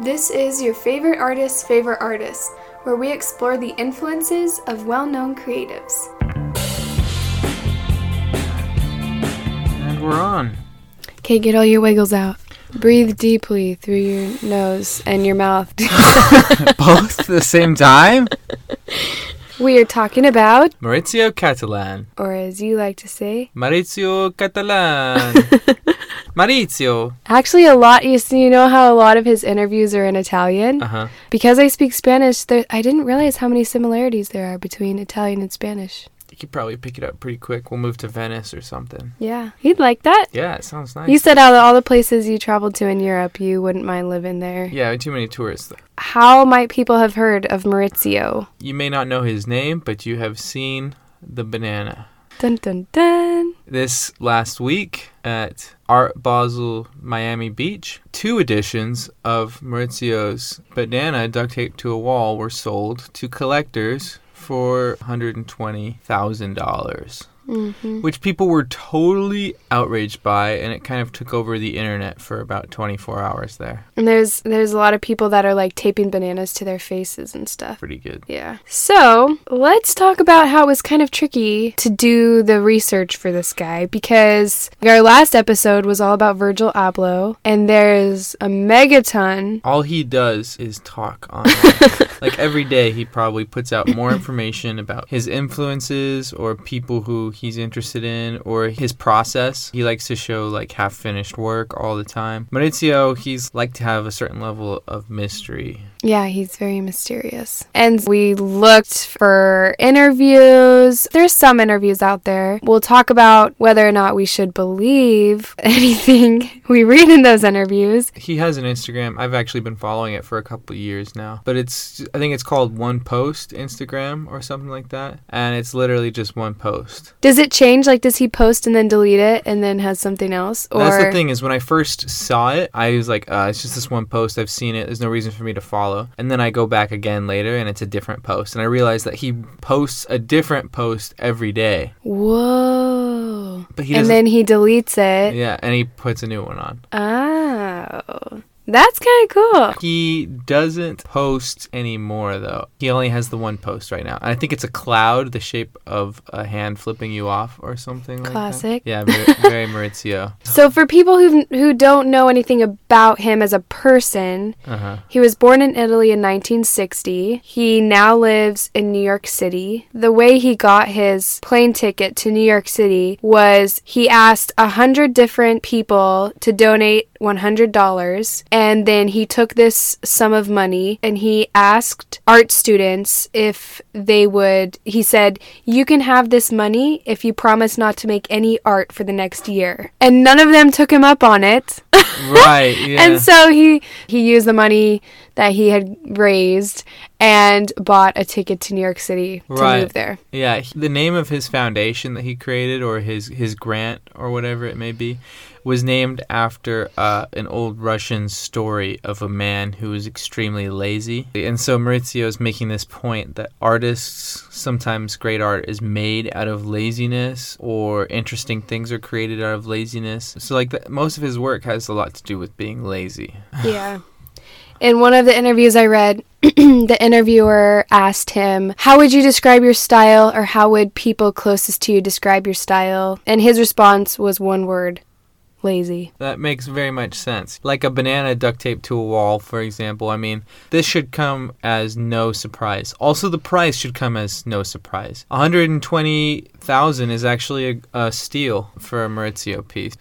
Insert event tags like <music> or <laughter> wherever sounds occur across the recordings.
This is your favorite artist's favorite artist, where we explore the influences of well known creatives. And we're on. Okay, get all your wiggles out. Breathe deeply through your nose and your mouth. <laughs> <laughs> Both at the same time? we are talking about, Maurizio Cattelan. or as you like to say, Maurizio Catalan. <laughs> Maurizio. actually a lot. You see, you know how a lot of his interviews are in Italian. Uh huh. Because I speak Spanish, there, I didn't realize how many similarities there are between Italian and Spanish. You could probably pick it up pretty quick. We'll move to Venice or something. Yeah, you'd like that. Yeah, it sounds nice. You said out of all the places you traveled to in Europe, you wouldn't mind living there. yeah, too many tourists. How might people have heard of Maurizio? You may not know his name, but you have seen the banana. Dun dun dun. This last week at Art Basel Miami Beach, two editions of Maurizio's banana duct taped to a wall were sold to collectors for $120,000. Hmm which people were totally outraged by, and it kind of took over the internet for about 24 hours there. And there's there's a lot of people that are like taping bananas to their faces and stuff. Pretty good. Yeah. So let's talk about how it was kind of tricky to do the research for this guy because our last episode was all about Virgil Abloh, and there's a megaton. All he does is talk on. <laughs> like every day, he probably puts out more information about his influences or people who he's interested in or his process. He likes to show like half finished work all the time. Maurizio, he's like to have a certain level of mystery. Yeah, he's very mysterious. And we looked for interviews. There's some interviews out there. We'll talk about whether or not we should believe <laughs> anything we read in those interviews. He has an Instagram. I've actually been following it for a couple of years now. But it's I think it's called One Post Instagram or something like that. And it's literally just one post. Does it change? Like, does he post and then delete it and then has something else? Or That's the thing is when I first saw it, I was like, uh, it's just this one post. I've seen it. There's no reason for me to follow. And then I go back again later and it's a different post. And I realize that he posts a different post every day. Whoa. But he and then he deletes it. yeah, and he puts a new one on. Oh. That's kind of cool. He doesn't post anymore though. He only has the one post right now. And I think it's a cloud, the shape of a hand flipping you off or something. like that. Classic. Yeah, very, <laughs> very Maurizio. So, for people who who don't know anything about him as a person, Uh huh. he was born in Italy in 1960. He now lives in New York City. The way he got his plane ticket to New York City was he asked a hundred different people to donate $100 and then he took this sum of money and he asked art students if they would he said you can have this money if you promise not to make any art for the next year and none of them took him up on it Right. <laughs> Yeah. and so he he used the money that he had raised and bought a ticket to New York City to Right. move there. Yeah, the name of his foundation that he created, or his his grant, or whatever it may be, was named after uh, an old Russian story of a man who was extremely lazy. And so Maurizio is making this point that artists sometimes great art is made out of laziness, or interesting things are created out of laziness. So like the, most of his work has a lot to do with being lazy. Yeah. <laughs> In one of the interviews I read, <clears throat> the interviewer asked him, How would you describe your style, or how would people closest to you describe your style? And his response was one word lazy. That makes very much sense. Like a banana duct taped to a wall, for example. I mean, this should come as no surprise. Also, the price should come as no surprise. 120,000 is actually a, a steal for a Maurizio piece.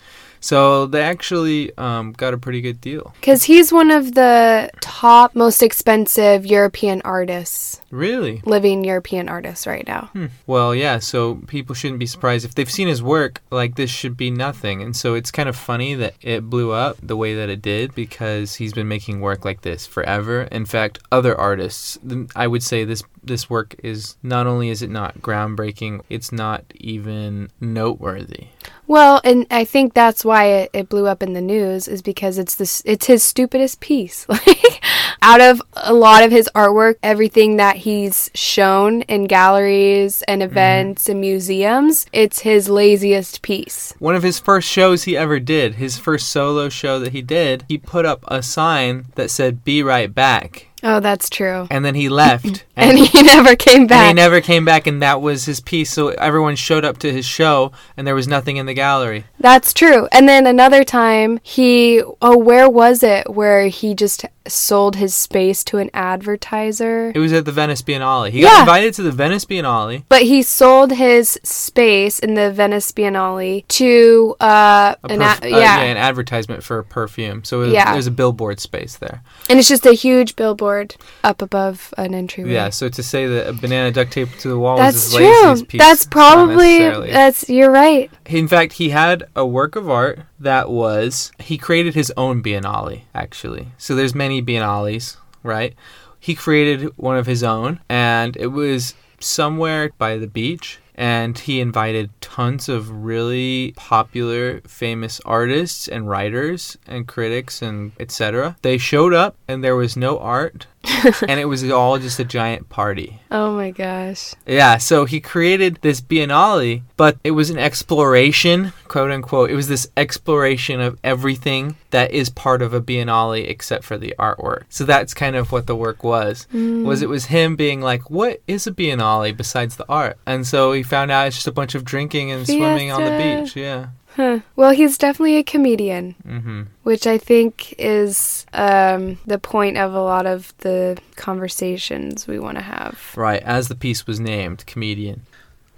So they actually um, got a pretty good deal. Because he's one of the top, most expensive European artists, Really? living European artists right now. Hmm. Well, yeah, so people shouldn't be surprised. If they've seen his work, like this should be nothing. And so it's kind of funny that it blew up the way that it did because he's been making work like this forever. In fact, other artists, I would say this this work is not only is it not groundbreaking, it's not even noteworthy. Well, and I think that's why it, it blew up in the news is because it's this it's his stupidest piece. <laughs> Like out of a lot of his artwork, everything that he's shown in galleries and mhm. events and museums, it's his laziest piece. One of his first shows he ever did, his first solo show that he did, he put up a sign that said "Be right back," Oh, that's true. and then he left. And he <laughs> never came and back. he never came back, and that was his piece. So everyone showed up to his show, and there was nothing in the gallery. That's true. And then another time, he oh, where was it? Where he just sold his space to an advertiser. It was at the Venice Biennale. He Yeah. got invited to the Venice Biennale. But he sold his space in the Venice Biennale to uh, A an uh, yeah. an advertisement for a perfume. So it was, Yeah. there's a billboard space there. and it's just a huge billboard up above an entryway. Yeah. So to say that a banana duct taped to the wall That's was his true. piece, That's probably that's you're right. In fact, he had a work of art that was he created his own biennale actually. So there's many biennales, right? He created one of his own and it was somewhere by the beach and he invited tons of really popular famous artists and writers and critics and etc. They showed up and there was no art <laughs> and it was all just a giant party. Oh my gosh. Yeah, so he created this biennale, but it was an exploration, quote unquote. It was this exploration of everything that is part of a biennale except for the artwork. So that's kind of what the work was. Mm. Was it was him being like, "What is a biennale besides the art?" And so he found out it's just a bunch of drinking and swimming on the beach. Yeah. Huh. Well, he's definitely a comedian, Mhm. which I think is um, the point of a lot of the conversations we want to have. Right, as the piece was named, comedian.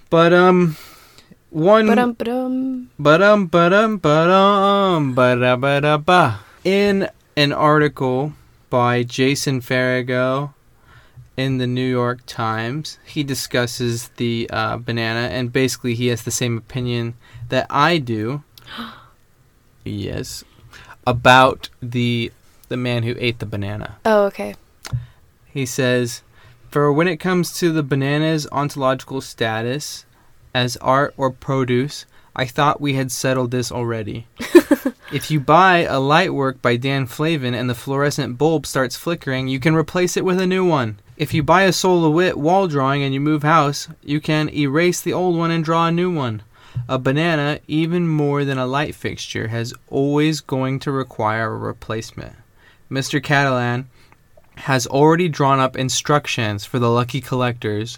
But um one Ba-dum, ba-dum. Ba-dum, ba-dum, ba-dum, ba-da, ba-da, ba. In an article by Jason Farago in the New York Times, he discusses the uh, banana, and basically he has the same opinion that I do. yes, about the the man who ate the banana. Oh, okay. He says, For when it comes to the banana's ontological status as art or produce, I thought we had settled this already. <laughs> if you buy a light work by Dan Flavin and the fluorescent bulb starts flickering, you can replace it with a new one. If you buy a Sol LeWitt wall drawing and you move house, you can erase the old one and draw a new one. A banana, even more than a light fixture, has always going to require a replacement. Mr. Cattelan has already drawn up instructions for the lucky collectors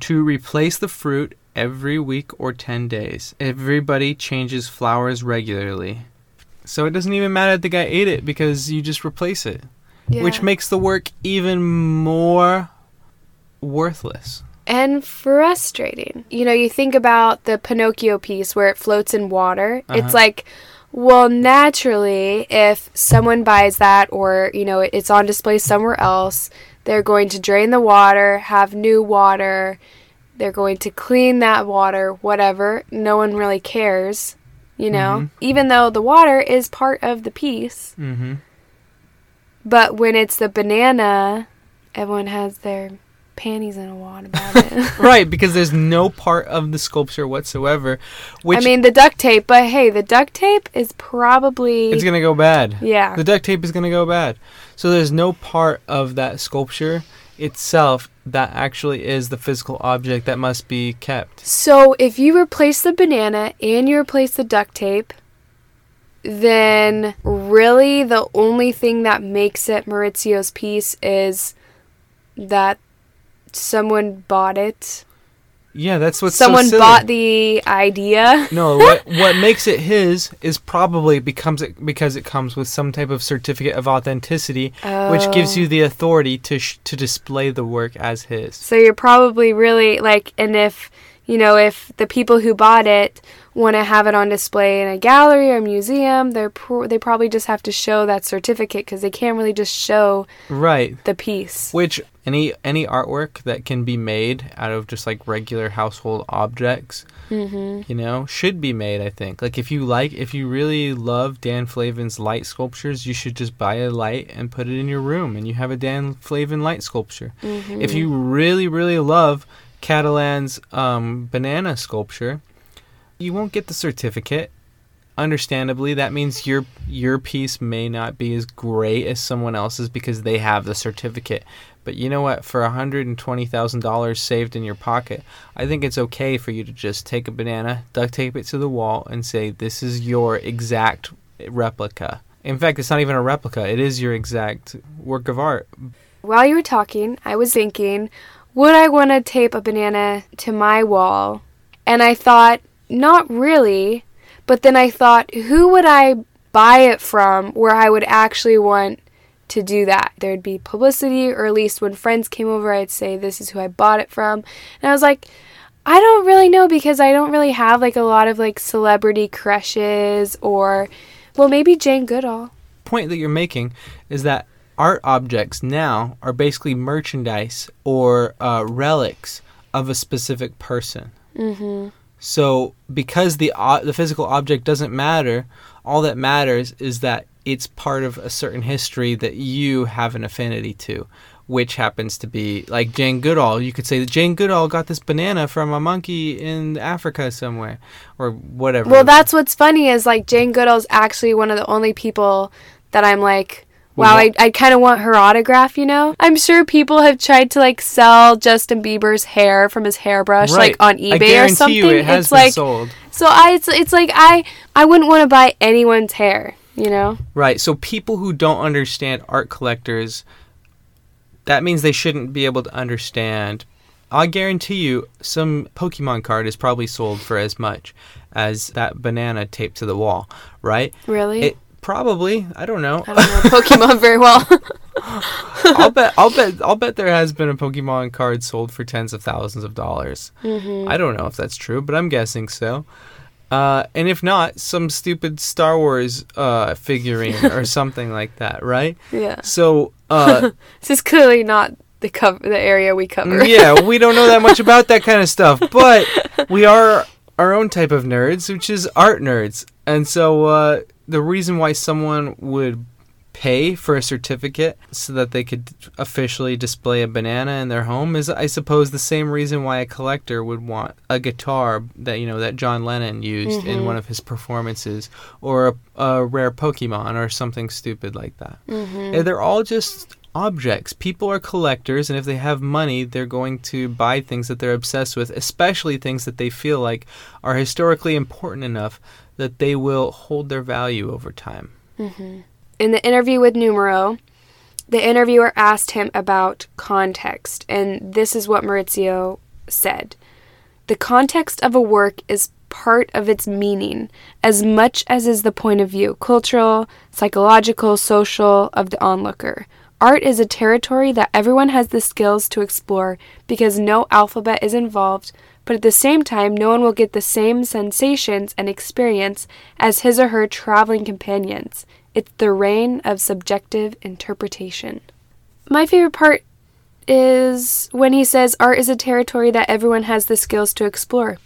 to replace the fruit every week or 10 days. Everybody changes flowers regularly. So it doesn't even matter that the guy ate it because you just replace it, Yeah. which makes the work even more worthless. And frustrating. You know, you think about the Pinocchio piece where it floats in water. Uh-huh. It's like, well, naturally, if someone buys that or, you know, it's on display somewhere else, they're going to drain the water, have new water, they're going to clean that water, whatever. No one really cares, you know, Mhm. even though the water is part of the piece. Mm-hmm. But when it's the banana, everyone has their panties in a wad about it. <laughs> Right, because there's no part of the sculpture whatsoever, which I mean the duct tape, but hey, the duct tape is probably it's gonna go bad. yeah. The duct tape is going to go bad. So there's no part of that sculpture itself that actually is the physical object that must be kept. So if you replace the banana and you replace the duct tape, then really the only thing that makes it Maurizio's piece is that someone bought it. Yeah, that's what someone so bought the idea. <laughs> No, what what makes it his is probably becomes it because it comes with some type of certificate of authenticity, which gives Oh. you the authority to sh- to display the work as his. So you're probably really like, and if you know, if the people who bought it want to have it on display in a gallery or a museum, they're pro- they probably just have to show that certificate because they can't really just show Right. the piece. Which any any artwork that can be made out of just like regular household objects, Mm-hmm. you know, should be made. I think. Like if you like, if you really love Dan Flavin's light sculptures, you should just buy a light and put it in your room, and you have a Dan Flavin light sculpture. Mm-hmm. If you really really love Cattelan's um, banana sculpture, You won't get the certificate. Understandably, that means your your piece may not be as great as someone else's because they have the certificate. But you know what? For $120,000 saved in your pocket, I think it's okay for you to just take a banana, duct tape it to the wall, and say, This is your exact replica. In fact, it's not even a replica, it is your exact work of art. While you were talking, I was thinking, would I want to tape a banana to my wall? And I thought, not really. But then I thought, who would I buy it from where I would actually want to do that? There'd be publicity, or at least when friends came over, I'd say, this is who I bought it from. And I was like, I don't really know because I don't really have like a lot of like celebrity crushes or, well, maybe Jane Goodall. Point that you're making is that art objects now are basically merchandise or uh, relics of a specific person. Mm-hmm. So because the uh, the physical object doesn't matter, all that matters is that it's part of a certain history that you have an affinity to, which happens to be like Jane Goodall. You could say that Jane Goodall got this banana from a monkey in Africa somewhere, or whatever. Well, that's what's funny is like Jane Goodall's actually one of the only people that I'm like, wow, I, I kind of want her autograph, you know? I'm sure people have tried to like sell Justin Bieber's hair from his hairbrush Right. like on I eBay or guarantee something. you it has it's been like sold. so I it's, it's like I I wouldn't want to buy anyone's hair, you know? Right. So people who don't understand art collectors, that means they shouldn't be able to understand. I guarantee you, some Pokemon card is probably sold for as much as that banana taped to the wall, right? Really? It probably. I don't know. I don't know Pokemon very well. <laughs> I'll bet. I'll bet. I'll bet there has been a Pokemon card sold for tens of thousands of dollars. mm-hmm. I don't know if that's true, but I'm guessing so. Uh, and if not, some stupid Star Wars uh, figurine or <laughs> something like that, right? Yeah. So, uh, <laughs> This is clearly not the cover the area we cover. yeah, we don't know that much about that kind of stuff, but we are our own type of nerds, which is art nerds. And so, uh, the reason why someone would pay for a certificate so that they could officially display a banana in their home is I suppose the same reason why a collector would want a guitar that you know that John Lennon used in Mhm. one of his performances or a, a rare Pokemon or something stupid like that. Mm-hmm. They're all just objects. People are collectors, and if they have money, they're going to buy things that they're obsessed with, especially things that they feel like are historically important enough that they will hold their value over time. Mm-hmm. In the interview with Numero, the interviewer asked him about context, and this is what Maurizio said The context of a work is part of its meaning as much as is the point of view cultural, psychological, social of the onlooker. Art is a territory that everyone has the skills to explore because no alphabet is involved, but at the same time, no one will get the same sensations and experience as his or her traveling companions. It's the reign of subjective interpretation. My favorite part is when he says art is a territory that everyone has the skills to explore.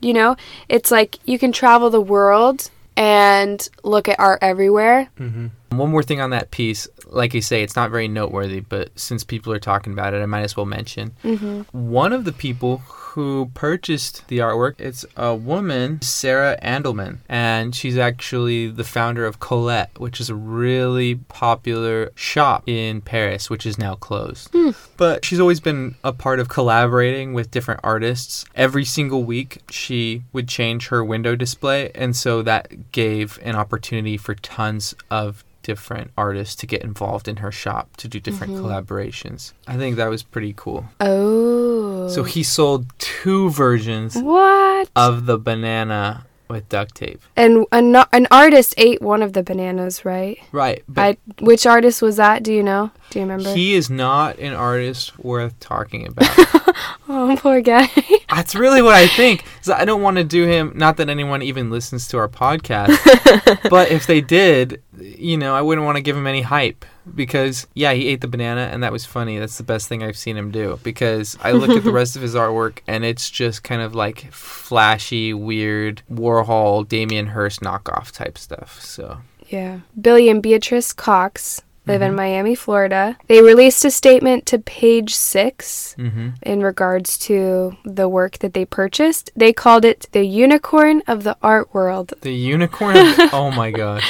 You know, it's like you can travel the world and look at art everywhere. Mm-hmm. One more thing on that piece, like you say, it's not very noteworthy, but since people are talking about it, I might as well mention. Mm-hmm. One of the people who purchased the artwork, it's a woman, Sarah Andelman, and she's actually the founder of Colette, which is a really popular shop in Paris, which is now closed. But she's always been a part of collaborating with different artists. Every single week, she would change her window display, and so that gave an opportunity for tons of different artists to get involved in her shop to do different mm-hmm. collaborations. I think that was pretty cool. Oh. So he sold two versions What? of the banana with duct tape. and an, an artist ate one of the bananas, right? Right, but I which artist was that? Do you know? Do you remember? he is not an artist worth talking <laughs> about. oh, poor guy. <laughs> That's really what I think. I don't want to do him. Not that anyone even listens to our podcast, <laughs> but if they did, you know, I wouldn't want to give him any hype because yeah, he ate the banana and that was funny. That's the best thing I've seen him do because I look at the <laughs> rest of his artwork and it's just kind of like flashy, weird Warhol, Damien Hirst knockoff type stuff. So yeah. Billy and Beatrice Cox live in mm-hmm. Miami, Florida. They released a statement to page six Mm-hmm. in regards to the work that they purchased. They called it the unicorn of the art world. The unicorn. <laughs> oh my god!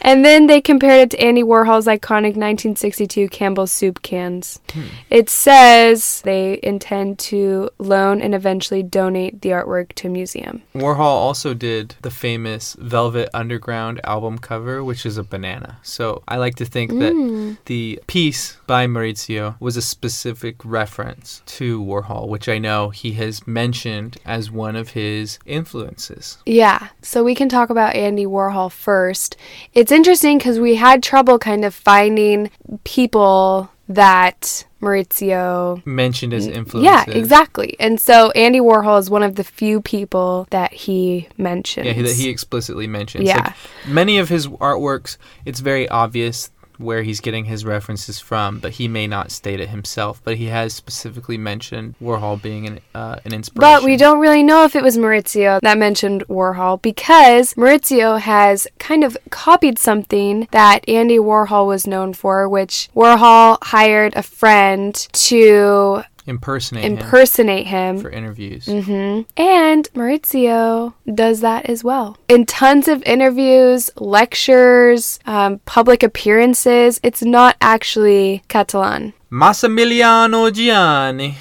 And then they compared it to Andy Warhol's iconic 1962 Campbell's soup cans. Hmm. It says they intend to loan and eventually donate the artwork to a museum. Warhol also did the famous Velvet Underground album cover, which is a banana. So I like to think that mm. Hmm. the piece by Maurizio was a specific reference to Warhol, which I know he has mentioned as one of his influences. Yeah, so we can talk about Andy Warhol first. It's interesting because we had trouble kind of finding people that Maurizio. Mentioned as influence. Yeah, exactly. And so Andy Warhol is one of the few people that he mentions. Yeah, that he explicitly mentions. Yeah. Like, many of his artworks, it's very obvious where he's getting his references from, but he may not state it himself. But he has specifically mentioned Warhol being an, uh, an inspiration. But we don't really know if it was Maurizio that mentioned Warhol because Maurizio has kind of copied something that Andy Warhol was known for, which Warhol hired a friend to impersonate him impersonate him. for interviews. hmm And Maurizio does that as well. In tons of interviews, lectures, um, public appearances, it's not actually Cattelan. Massimiliano Gianni.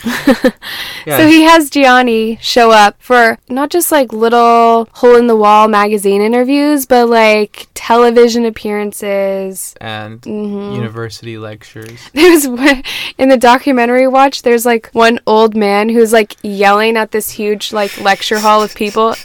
yeah, <laughs> So he has Gianni show up for not just like little hole in the wall magazine interviews, but like television appearances. and Mm-hmm. university lectures. <laughs> There's in the documentary watch, there's like one old man who's like yelling at this huge like lecture hall of people.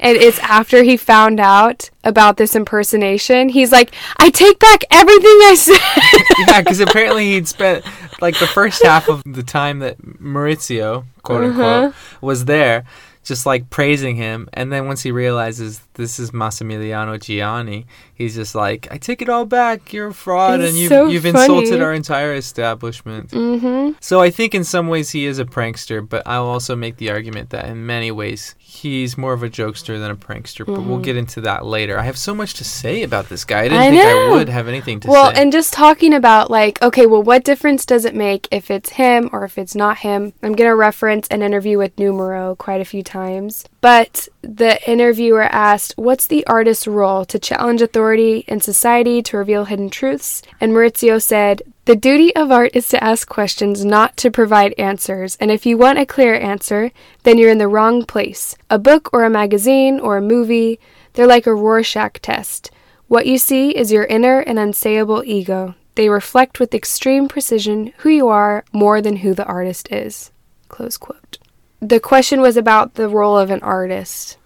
And it's after he found out about this impersonation. He's like, I take back everything I said. <laughs> yeah, because <laughs> apparently he'd spent like the first half of the time that Maurizio, quote unquote, Uh-huh. was there, just like praising him, and then once he realizes this is Massimiliano Gianni, he's just like, "I take it all back. You're a fraud, It's and you've so you've insulted our entire establishment." mm-hmm. So I think in some ways he is a prankster, but I'll also make the argument that in many ways he's more of a jokester than a prankster. But we'll get into that later. I have so much to say about this guy. I didn't Mm-hmm. I think know. I would have anything to Well, say. Well, and just talking about like, okay, well, what difference does it make if it's him or if it's not him? I'm going to reference an interview with Numero quite a few times. But the interviewer asked, What's the artist's role? To challenge authority in society, to reveal hidden truths? And Maurizio said, The duty of art is to ask questions, not to provide answers. And if you want a clear answer, then you're in the wrong place. A book or a magazine or a movie, they're like a Rorschach test. What you see is your inner and unsayable ego. They reflect with extreme precision who you are more than who the artist is. Close quote. The question was about the role of an artist.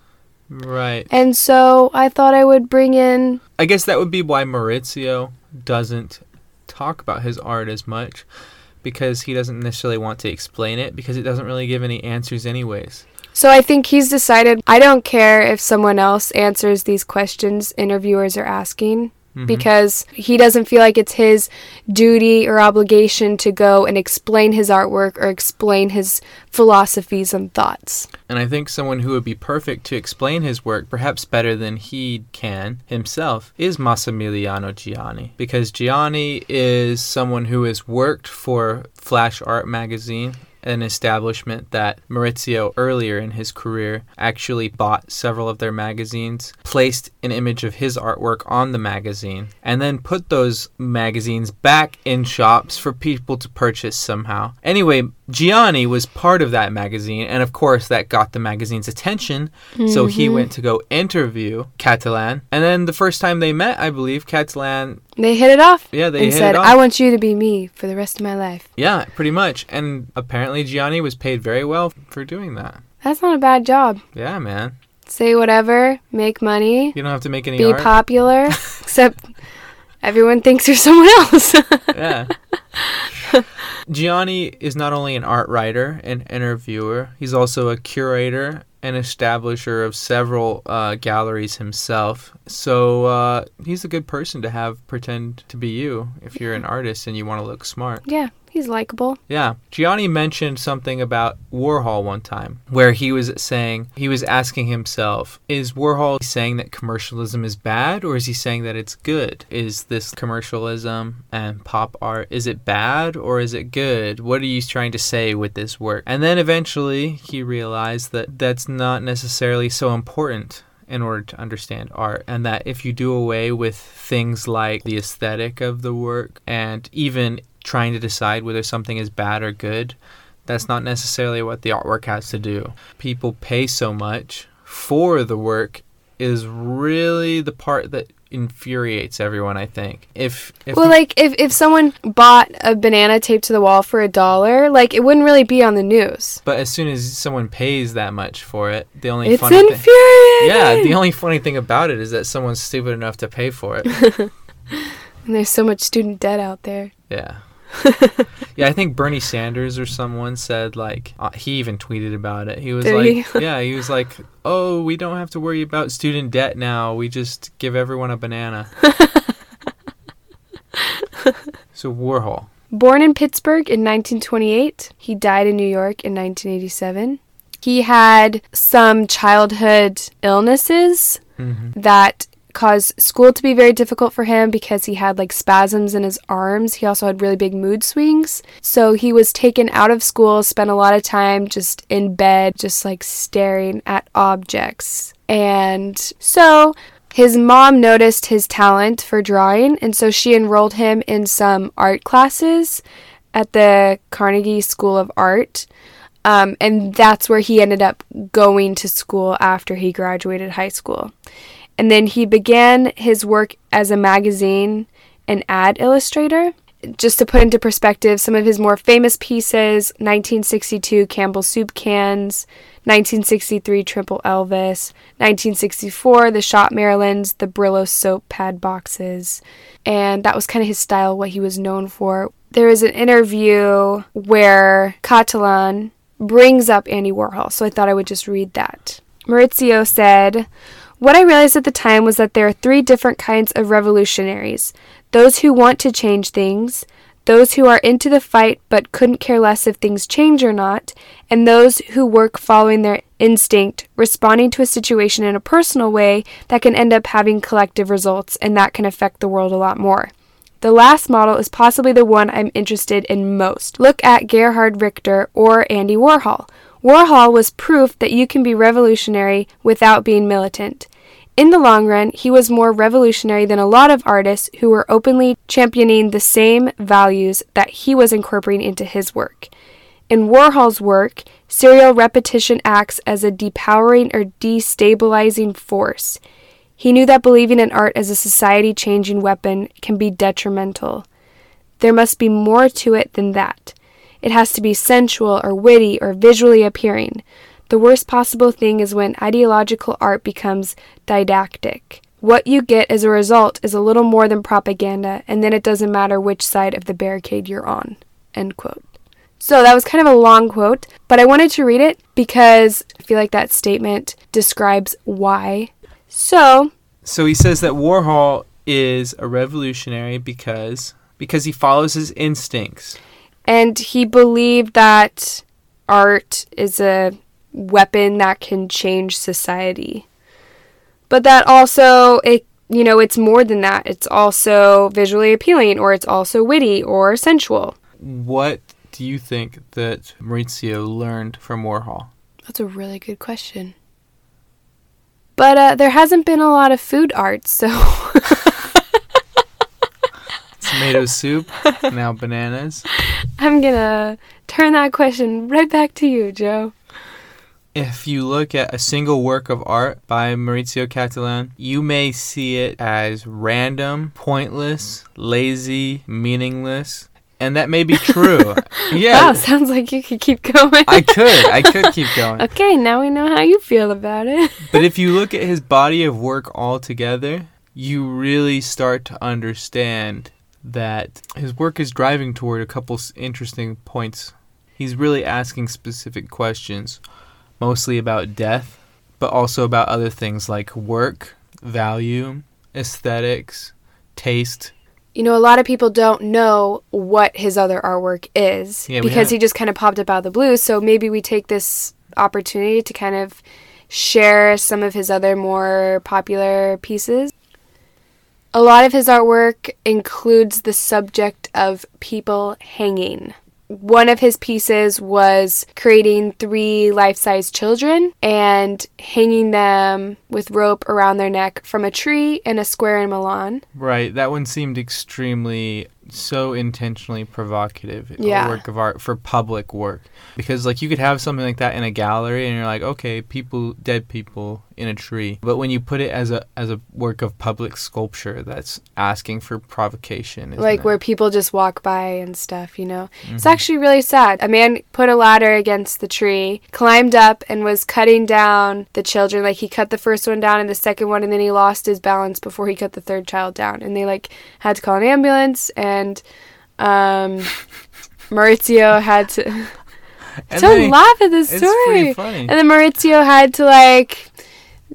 right. And so I thought I would bring in I guess that would be why Maurizio doesn't talk about his art as much because he doesn't necessarily want to explain it because it doesn't really give any answers anyways. So I think he's decided I don't care if someone else answers these questions interviewers are asking Mm-hmm. because he doesn't feel like it's his duty or obligation to go and explain his artwork or explain his philosophies and thoughts. And I think someone who would be perfect to explain his work, perhaps better than he can himself, is Massimiliano Gianni. Because Gianni is someone who has worked for Flash Art magazine, an establishment that Maurizio earlier in his career actually bought several of their magazines, placed an image of his artwork on the magazine, and then put those magazines back in shops for people to purchase somehow. Anyway, Gianni was part of that magazine, and of course, that got the magazine's attention. So he mm-hmm. went to go interview Cattelan. And then the first time they met, I believe, Cattelan, They hit it off. Yeah, they and hit said. "I want you to be me for the rest of my life." yeah, pretty much. And apparently, Gianni was paid very well for doing that. That's not a bad job. Yeah, man. Say whatever, make money, You don't have to make any be art. popular, <laughs> except everyone thinks you're <laughs> someone else. yeah. <laughs> Gianni is not only an art writer and interviewer, he's also a curator and establisher of several uh, galleries himself. So uh, he's a good person to have pretend to be you if you're an artist and you want to look smart. yeah, He's likable. Yeah. Gianni mentioned something about Warhol one time where he was saying, he was asking himself, is Warhol saying that commercialism is bad or is he saying that it's good? Is this commercialism and pop art, is it bad or is it good? What are you trying to say with this work? And then eventually he realized that that's not necessarily so important in order to understand art, and that if you do away with things like the aesthetic of the work and even trying to decide whether something is bad or good, that's not necessarily what the artwork has to do. People pay so much for the work is really the part that infuriates everyone i think. If, if well like if, if someone bought a banana taped to the wall for a dollar like it wouldn't really be on the news. But as soon as someone pays that much for it the only it's funny infuriating! Thing yeah the only funny thing about it is that someone's stupid enough to pay for it. <laughs> And there's so much student debt out there. Yeah <laughs> yeah, I think Bernie Sanders or someone said like uh, he even tweeted about it. He was Did like, he? <laughs> yeah, he was like, "Oh, we don't have to worry about student debt now. We just give everyone a banana." <laughs> so Warhol. Born in Pittsburgh in 1928, he died in New York in 1987. He had some childhood illnesses Mm-hmm. that caused school to be very difficult for him because he had like spasms in his arms. He also had really big mood swings. So he was taken out of school, spent a lot of time just in bed, just like staring at objects. And so his mom noticed his talent for drawing, and so she enrolled him in some art classes at the Carnegie School of Art. Um, and that's where he ended up going to school after he graduated high school. And then he began his work as a magazine and ad illustrator. Just to put into perspective, some of his more famous pieces 1962 Campbell Soup Cans, 1963 Triple Elvis, 1964 The Shot Marilyns, the Brillo soap pad boxes. And that was kind of his style, what he was known for. There is an interview where Cattelan brings up Andy Warhol, so I thought I would just read that. Maurizio said, What I realized at the time was that there are three different kinds of revolutionaries those who want to change things, those who are into the fight but couldn't care less if things change or not, and those who work following their instinct, responding to a situation in a personal way that can end up having collective results and that can affect the world a lot more. The last model is possibly the one I'm interested in most. Look at Gerhard Richter or Andy Warhol. Warhol was proof that you can be revolutionary without being militant. In the long run, he was more revolutionary than a lot of artists who were openly championing the same values that he was incorporating into his work. In Warhol's work, serial repetition acts as a depowering or destabilizing force. He knew that believing in art as a society changing weapon can be detrimental. There must be more to it than that. It has to be sensual or witty or visually appearing. The worst possible thing is when ideological art becomes didactic. What you get as a result is a little more than propaganda, and then it doesn't matter which side of the barricade you're on. End quote. So that was kind of a long quote, but I wanted to read it because I feel like that statement describes why. So, So he says that Warhol is a revolutionary because because he follows his instincts. And he believed that art is a weapon that can change society. But that also it you know, it's more than that. It's also visually appealing or it's also witty or sensual. What do you think that Maurizio learned from Warhol? That's a really good question. But uh, there hasn't been a lot of food art, so <laughs> Tomato <laughs> soup, now bananas. I'm gonna turn that question right back to you, Joe. If you look at a single work of art by Maurizio Cattelan, you may see it as random, pointless, lazy, meaningless, and that may be true. <laughs> yeah, Wow, sounds like you could keep going. I could. I could keep going. <laughs> okay, now we know how you feel about it. But if you look at his body of work altogether, you really start to understand that his work is driving toward a couple interesting points. He's really asking specific questions, mostly about death, but also about other things like work, value, aesthetics, taste, you know, a lot of people don't know what his other artwork is Yeah, because he just kind of popped up out of the blue. So maybe we take this opportunity to kind of share some of his other more popular pieces. A lot of his artwork includes the subject of people hanging. One of his pieces was creating three life size children and hanging them with rope around their neck from a tree in a square in Milan. Right. That one seemed extremely so intentionally provocative. Yeah. Work of art for public work. Because like you could have something like that in a gallery and you're like, okay, people dead people in a tree. But when you put it as a as a work of public sculpture that's asking for provocation. like it? where people just walk by and stuff, you know. It's Mm-hmm. actually really sad. A man put a ladder against the tree, climbed up, and was cutting down the children. Like he cut the first one down and the second one, and then he lost his balance before he cut the third child down. And they like had to call an ambulance, and um, <laughs> Maurizio had to. Don't laugh at this It's story. And then Maurizio had to like,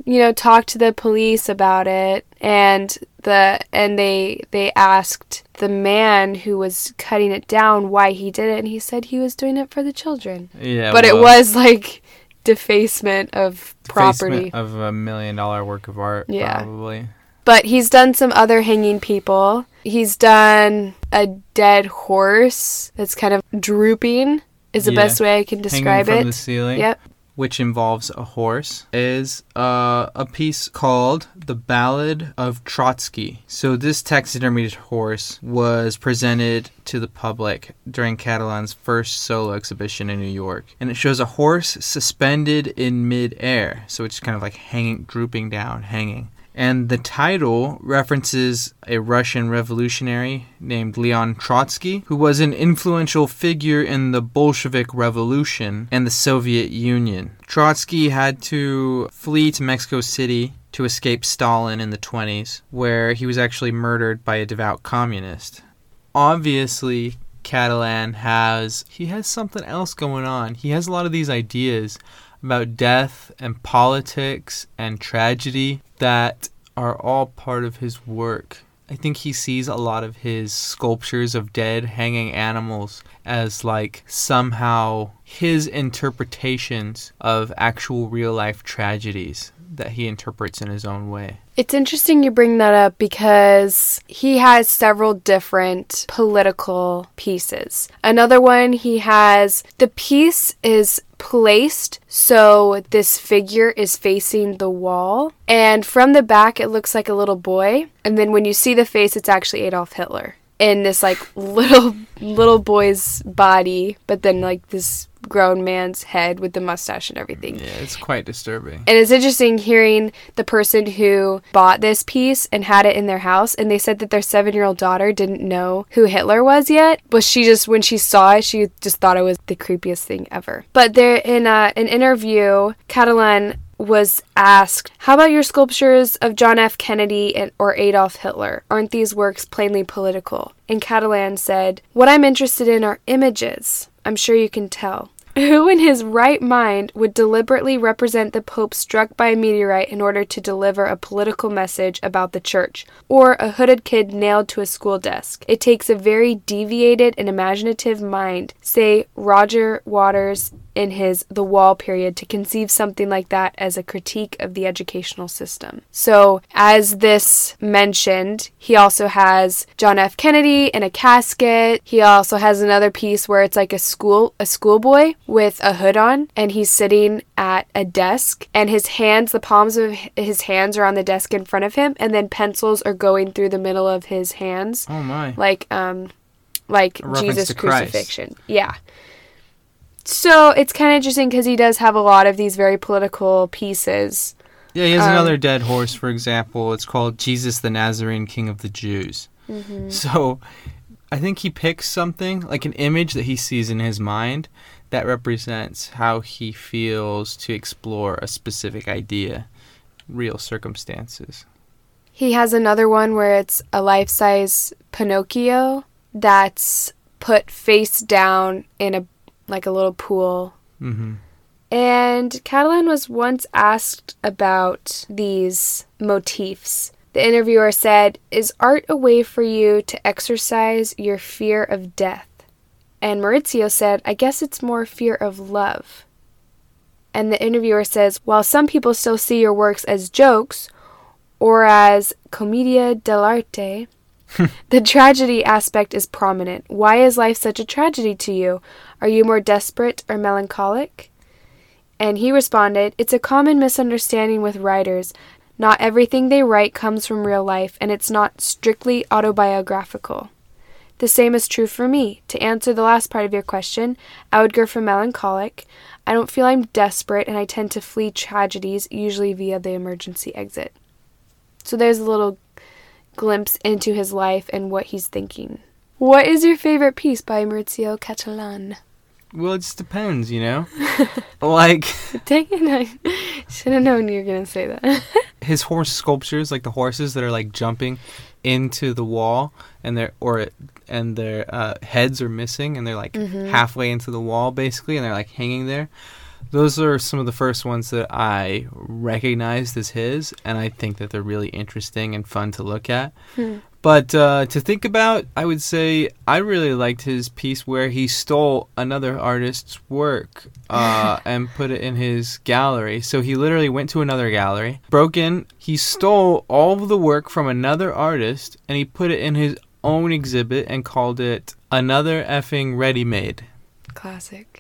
you know, talk to the police about it, and the and they they asked the man who was cutting it down why he did it, and he said he was doing it for the children. yeah, but it was like defacement of property. defacement of a million dollar work of art Yeah. probably. But he's done some other hanging people. He's done a dead horse that's kind of drooping. Is the Yeah. best way I can describe Hanging from it. the ceiling. Yep. Which involves a horse, is uh, a piece called The Ballad of Trotsky. So, this taxidermied horse was presented to the public during Cattelan's first solo exhibition in New York. And it shows a horse suspended in midair. So, it's kind of like hanging, drooping down, hanging. And the title references a Russian revolutionary named Leon Trotsky, who was an influential figure in the Bolshevik Revolution and the Soviet Union. Trotsky had to flee to Mexico City to escape Stalin in the 20s, where he was actually murdered by a devout communist. Obviously, Cattelan has he has something else going on. He has a lot of these ideas about death and politics and tragedy that are all part of his work. I think he sees a lot of his sculptures of dead hanging animals as like somehow his interpretations of actual real life tragedies that he interprets in his own way. It's interesting you bring that up because he has several different political pieces. Another one, he has the piece is placed so this figure is facing the wall, and from the back, it looks like a little boy, and then when you see the face, it's actually Adolf Hitler in this like little little boy's body, but then like this grown man's head with the mustache and everything. Yeah, it's quite disturbing. And it's interesting hearing the person who bought this piece and had it in their house, and they said that their seven year old daughter didn't know who Hitler was yet, but she just, when she saw it, she just thought it was the creepiest thing ever. But there, in a, an interview, Cattelan was asked, How about your sculptures of John F. Kennedy and, or Adolf Hitler? Aren't these works plainly political? And Cattelan said, What I'm interested in are images. I'm sure you can tell. <laughs> Who in his right mind would deliberately represent the Pope struck by a meteorite in order to deliver a political message about the church, or a hooded kid nailed to a school desk? It takes a very deviated and imaginative mind, say Roger Waters in his The Wall period, to conceive something like that as a critique of the educational system. So, as this mentioned, he also has John F. Kennedy in a casket. He also has another piece where it's like a school a schoolboy with a hood on and he's sitting at a desk and his hands the palms of his hands are on the desk in front of him and then pencils are going through the middle of his hands Oh my. like um like Jesus crucifixion. Yeah. So it's kind of interesting because he does have a lot of these very political pieces. Yeah, he has Um, another dead horse, for example. It's called Jesus the Nazarene, King of the Jews. Mm-hmm. So I think he picks something, like an image that he sees in his mind, that represents how he feels to explore a specific idea, real circumstances. He has another one where it's a life size Pinocchio that's put face down in a like a little pool. hmm And Cattelan was once asked about these motifs The interviewer said, Is art a way for you to exercise your fear of death? And Maurizio said, I guess it's more fear of love. And the interviewer says, While some people still see your works as jokes or as commedia dell'arte, the tragedy aspect is prominent. Why is life such a tragedy to you? Are you more desperate or melancholic? And he responded, It's a common misunderstanding with writers. Not everything they write comes from real life, and it's not strictly autobiographical. The same is true for me. To answer the last part of your question, I would go for melancholic. I don't feel I'm desperate, and I tend to flee tragedies, usually via the emergency exit. So there's a little glimpse into his life and what he's thinking. What is your favorite piece by Maurizio Cattelan? Well, it just depends, you know? <laughs> like Dang it, I should have known you were going to say that. <laughs> his horse sculptures, like the horses that are like jumping into the wall and their or and their uh, heads are missing and they're like halfway into the wall basically and they're like hanging there. Those are some of the first ones that I recognized as his, and I think that they're really interesting and fun to look at. But uh, to think about, I would say I really liked his piece where he stole another artist's work uh, <laughs> and put it in his gallery. So he literally went to another gallery, broke in, he stole all of the work from another artist, and he put it in his own exhibit and called it Another Effing Ready Made. Classic.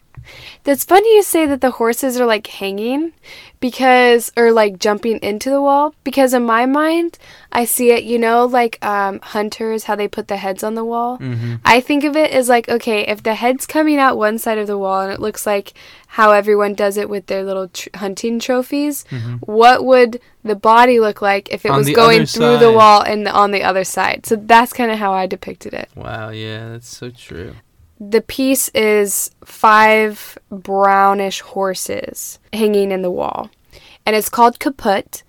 That's funny you say that the horses are like hanging because or like jumping into the wall because in my mind I see it, you know, like um hunters how they put the heads on the wall. Mm-hmm. I think of it as like okay, if the head's coming out one side of the wall and it looks like how everyone does it with their little tr- hunting trophies, what would the body look like if it Mm-hmm. On was going through the wall and on the other side? So that's kind of how I depicted it. Wow, yeah, that's so true. The piece is five brownish horses hanging in the wall. And it's called Kaputt.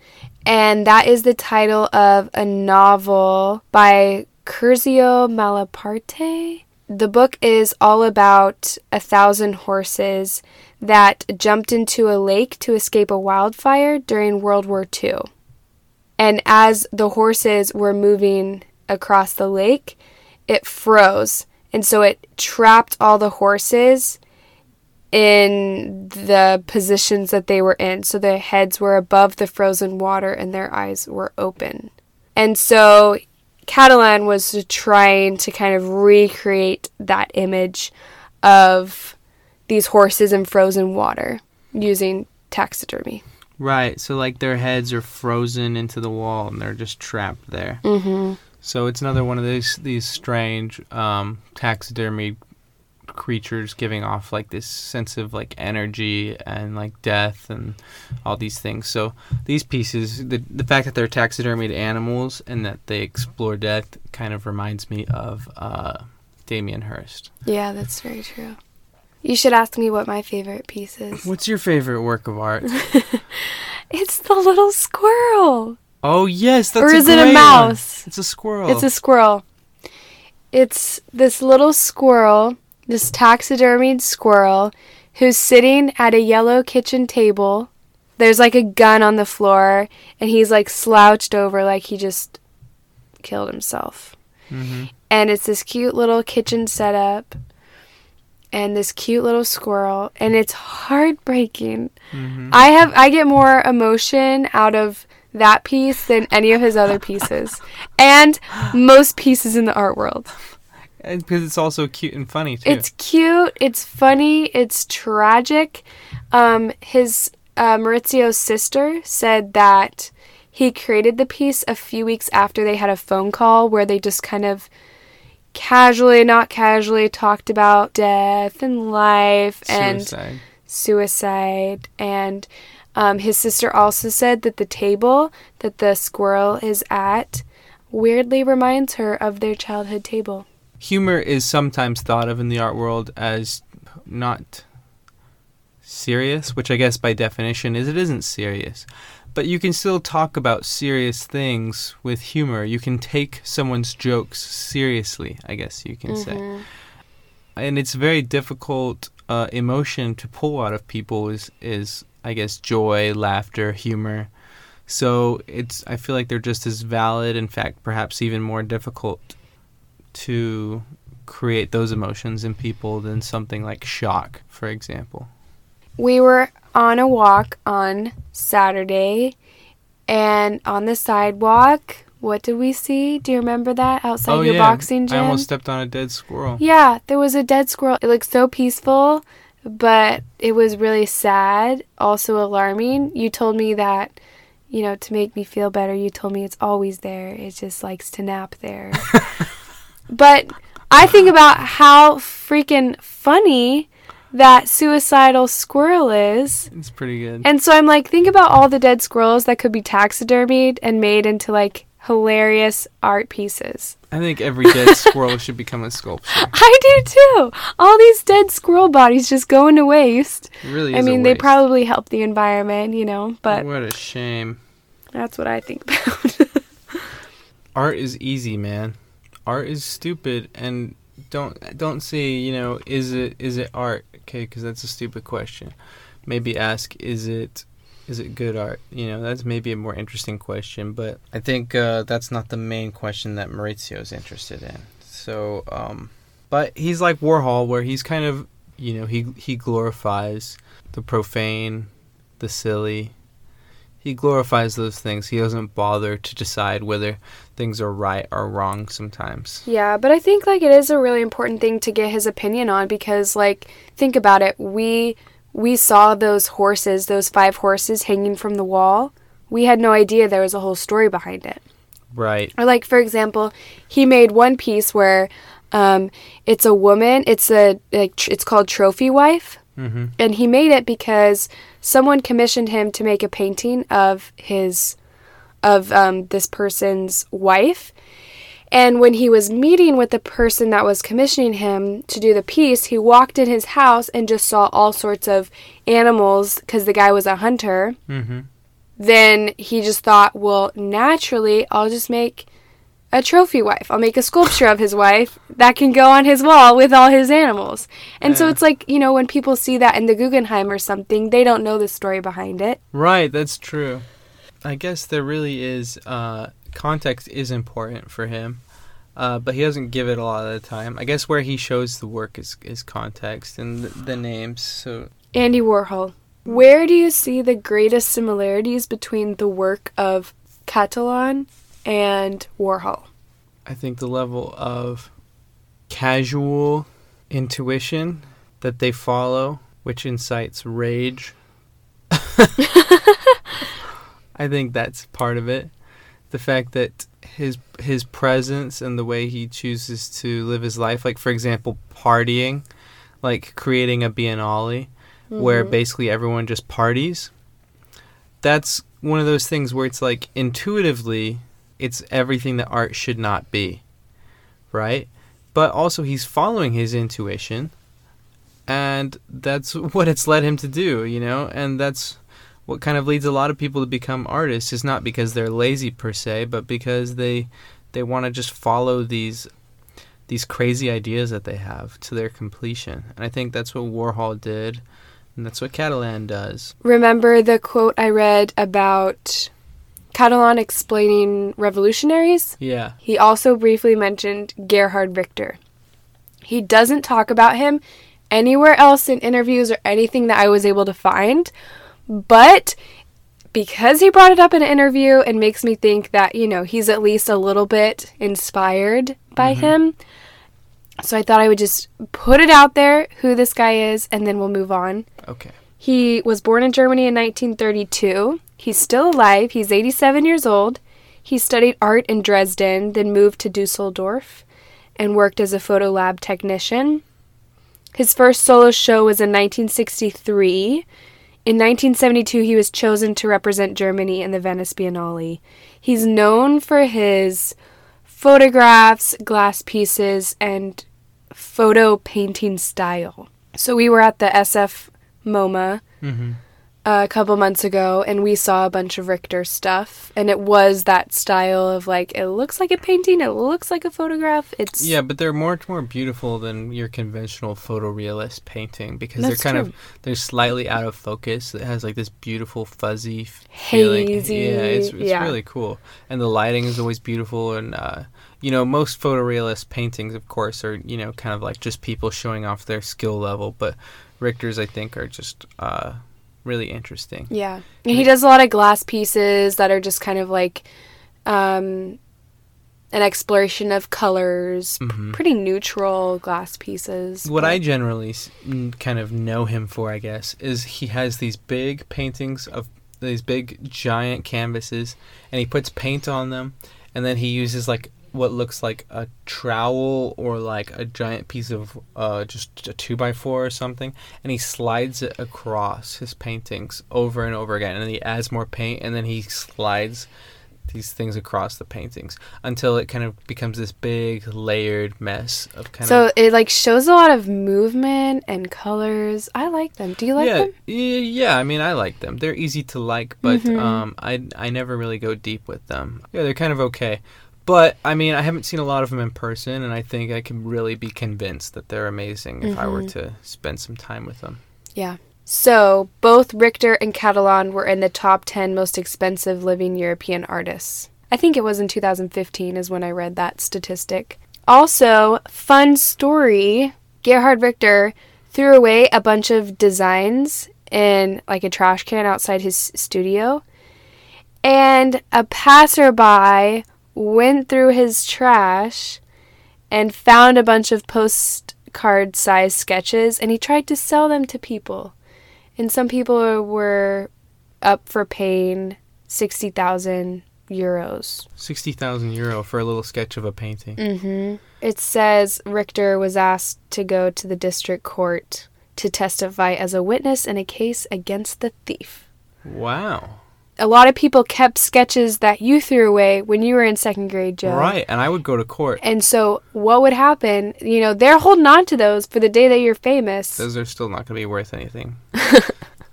And that is the title of a novel by Curzio Malaparte. The book is all about a thousand horses that jumped into a lake to escape a wildfire during World War II. And as the horses were moving across the lake, it froze. And so it trapped all the horses in the positions that they were in. So their heads were above the frozen water and their eyes were open. And so Cattelan was trying to kind of recreate that image of these horses in frozen water using taxidermy. Right, so like their heads are frozen into the wall and they're just trapped there. Mm-hmm. So it's another one of these these strange um, taxidermy creatures giving off like this sense of like energy and like death and all these things. So these pieces, the the fact that they're taxidermied animals and that they explore death, kind of reminds me of uh, Damien Hirst. Yeah, that's very true. You should ask me what my favorite piece is. What's your favorite work of art? <laughs> It's the little squirrel. Oh yes, that's Or is it a great one. mouse? It's a squirrel. It's a squirrel. It's this little squirrel, this taxidermied squirrel, who's sitting at a yellow kitchen table. There's like a gun on the floor, and he's like slouched over like he just killed himself. Mhm. And it's this cute little kitchen setup, and this cute little squirrel, and it's heartbreaking. Mhm. I have I get more emotion out of that piece than any of his other pieces, and most pieces in the art world. And because it's also cute and funny too. It's cute, it's funny, it's tragic. Um, his uh, Maurizio's sister said that he created the piece a few weeks after they had a phone call where they just kind of casually, not casually, talked about death and life and suicide. suicide and um, his sister also said that the table that the squirrel is at weirdly reminds her of their childhood table humor is sometimes thought of in the art world as not serious, which I guess by definition is it isn't serious. But you can still talk about serious things with humor. You can take someone's jokes seriously, I guess you can say. And it's very difficult uh, emotion to pull out of people is is I guess joy, laughter, humor. So it's I feel like they're just as valid, in fact, perhaps even more difficult to create those emotions in people than something like shock, for example. We were on a walk on Saturday and on the sidewalk, what did we see? Do you remember that outside oh your yeah, boxing gym? I almost stepped on a dead squirrel. Yeah, there was a dead squirrel. It looked so peaceful, but it was really sad, also alarming. You told me that, you know, to make me feel better, you told me it's always there. It just likes to nap there. <laughs> but I think about how freaking funny that suicidal squirrel is. It's pretty good. And so I'm like, think about all the dead squirrels that could be taxidermied and made into like hilarious art pieces. I think every dead <laughs> squirrel should become a sculpture. I do too. All these dead squirrel bodies just going to waste. It really I mean, they probably help the environment, you know, but what a shame. that's what I think about. <laughs> Art is easy, man. Art is stupid, and don't don't say you know is it is it art? Okay, because that's a stupid question. Maybe ask is it is it good art? You know, that's maybe a more interesting question, but I think uh, that's not the main question that Maurizio is interested in. So, um, but he's like Warhol, where he's kind of you know he he glorifies the profane, the silly. He glorifies those things. He doesn't bother to decide whether things are right or wrong sometimes. yeah, but I think like it is a really important thing to get his opinion on because like think about it. We we saw those horses, those five horses hanging from the wall. We had no idea there was a whole story behind it. Right. Or like for example, he made one piece where um, it's a woman. It's a like tr- it's called Trophy Wife, Mm-hmm. and he made it because someone commissioned him to make a painting of his of um, this person's wife. And when he was meeting with the person that was commissioning him to do the piece, he walked in his house and just saw all sorts of animals because the guy was a hunter Mm-hmm. then he just thought, well, naturally, I'll just make a trophy wife. I'll make a sculpture of his wife that can go on his wall with all his animals. And so it's like, you know, when people see that in the Guggenheim or something, they don't know the story behind it. Right, that's true. I guess there really is uh, context is important for him, uh, but he doesn't give it a lot of the time. I guess where he shows the work is is context and the, the names. So Andy Warhol. Where do you see the greatest similarities between the work of Cattelan and Warhol? I think the level of casual intuition that they follow, which incites rage. <laughs> I think that's part of it. The fact that his his presence and the way he chooses to live his life, like for example, partying, like creating a biennale where Mhm. basically everyone just parties. That's one of those things where it's like intuitively it's everything that art should not be. Right? But also he's following his intuition and that's <laughs> what it's led him to do, you know? And that's what kind of leads a lot of people to become artists is not because they're lazy per se, but because they they want to just follow these these crazy ideas that they have to their completion. And I think that's what Warhol did, and that's what Cattelan does. Remember the quote I read about Cattelan explaining revolutionaries? Yeah. He also briefly mentioned Gerhard Richter. He doesn't talk about him anywhere else in interviews or anything that I was able to find, but because he brought it up in an interview, it makes me think that, you know, he's at least a little bit inspired by mm-hmm. him. So I thought I would just put it out there who this guy is, and then we'll move on. Okay. He was born in Germany in 1932. He's still alive. He's 87 years old. He studied art in Dresden, then moved to Dusseldorf and worked as a photo lab technician. His first solo show was in 1963. In 1972, he was chosen to represent Germany in the Venice Biennale. He's known for his photographs, glass pieces, and photo painting style. So we were at the SF MoMA Mm-hmm. A couple months ago and we saw a bunch of Richter stuff and it was that style of like it looks like a painting, it looks like a photograph. It's Yeah, but they're much more beautiful than your conventional photorealist painting because That's they're kind true. of they're slightly out of focus. It has like this beautiful fuzzy f- feeling. Hazy, Yeah, it's it's yeah. really cool, and the lighting is always beautiful. And uh, you know, most photorealist paintings, of course, are you know kind of like just people showing off their skill level, but Richter's I think are just uh, really interesting. Yeah. And he does a lot of glass pieces that are just kind of like um, an exploration of colors, Mhm. pretty neutral glass pieces. What but- I generally kind of know him for, I guess, is he has these big paintings of these big giant canvases, and he puts paint on them, and then he uses like what looks like a trowel or like a giant piece of uh, just a two by four or something, and he slides it across his paintings over and over again, and he adds more paint, and then he slides these things across the paintings until it kind of becomes this big layered mess of kind so of So it like shows a lot of movement and colors. I like them. Do you like yeah, them? yeah, yeah. I mean, I like them. They're easy to like, but Mhm. um, I I never really go deep with them. Yeah, they're kind of okay. But I mean, I haven't seen a lot of them in person, and I think I can really be convinced that they're amazing if I were Mhm. to spend some time with them. Yeah. So both Richter and Cattelan were in the top 10 most expensive living European artists. I think it was in 2015 is when I read that statistic. Also, fun story, Gerhard Richter threw away a bunch of designs in like a trash can outside his studio. And a passerby went through his trash and found a bunch of postcard sized sketches and he tried to sell them to people. And some people were up for paying 60,000 euros. Sixty thousand euro for a little sketch of a painting. Mm-hmm. It says Richter was asked to go to the district court to testify as a witness in a case against the thief. Wow. A lot of people kept sketches that you threw away when you were in second grade, Joe. Right, and I would go to court. And so, what would happen? You know, they're holding on to those for the day that you're famous. Those are still not going to be worth anything. <laughs>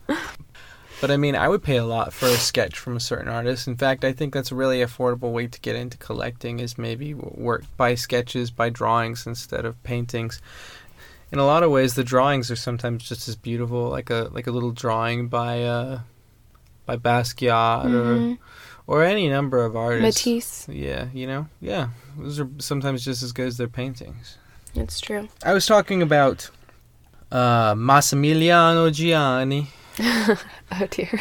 but I mean, I would pay a lot for a sketch from a certain artist. In fact, I think that's a really affordable way to get into collecting is maybe work by sketches, by drawings instead of paintings. In a lot of ways, the drawings are sometimes just as beautiful, like a like a little drawing by uh, by Basquiat Mhm. or or any number of artists. Matisse. Yeah, you know, yeah, those are sometimes just as good as their paintings. It's true. I was talking about uh, Massimiliano Gianni <laughs> Oh dear.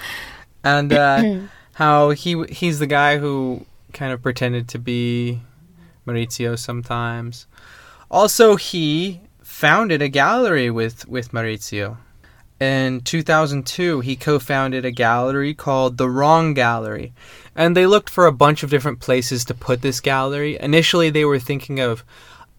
<laughs> and uh, <clears throat> how he he's the guy who kind of pretended to be Maurizio sometimes. Also, he founded a gallery with with Maurizio. In 2002, he co-founded a gallery called the Wrong Gallery, and they looked for a bunch of different places to put this gallery. Initially, they were thinking of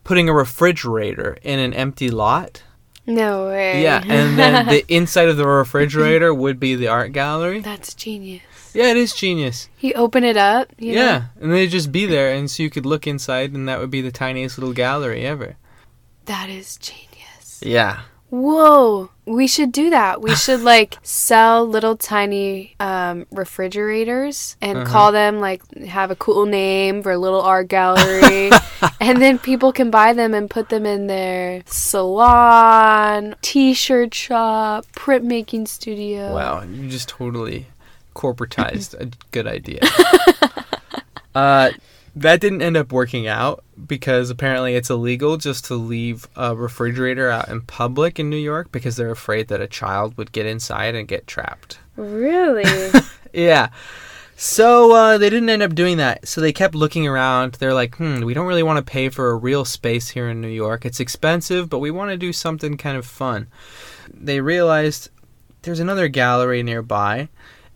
putting a refrigerator in an empty lot. no way. Yeah, and then the <laughs> inside of the refrigerator would be the art gallery. That's genius. Yeah, it is genius. You open it up. You know? yeah, and they'd just be there, and so you could look inside, and that would be the tiniest little gallery ever. That is genius. Yeah. Whoa. We should do that. We should <laughs> like sell little tiny um, refrigerators and Uh-huh. call them like have a cool name for a little art gallery. <laughs> and then people can buy them and put them in their salon, t-shirt shop, printmaking studio. Wow, you just totally corporatized <laughs> a good idea. uh, that didn't end up working out because apparently it's illegal just to leave a refrigerator out in public in New York because they're afraid that a child would get inside and get trapped. Really? <laughs> Yeah. So uh, they didn't end up doing that. So they kept looking around. They're like, hmm, we don't really want to pay for a real space here in New York. It's expensive, but we want to do something kind of fun. They realized there's another gallery nearby,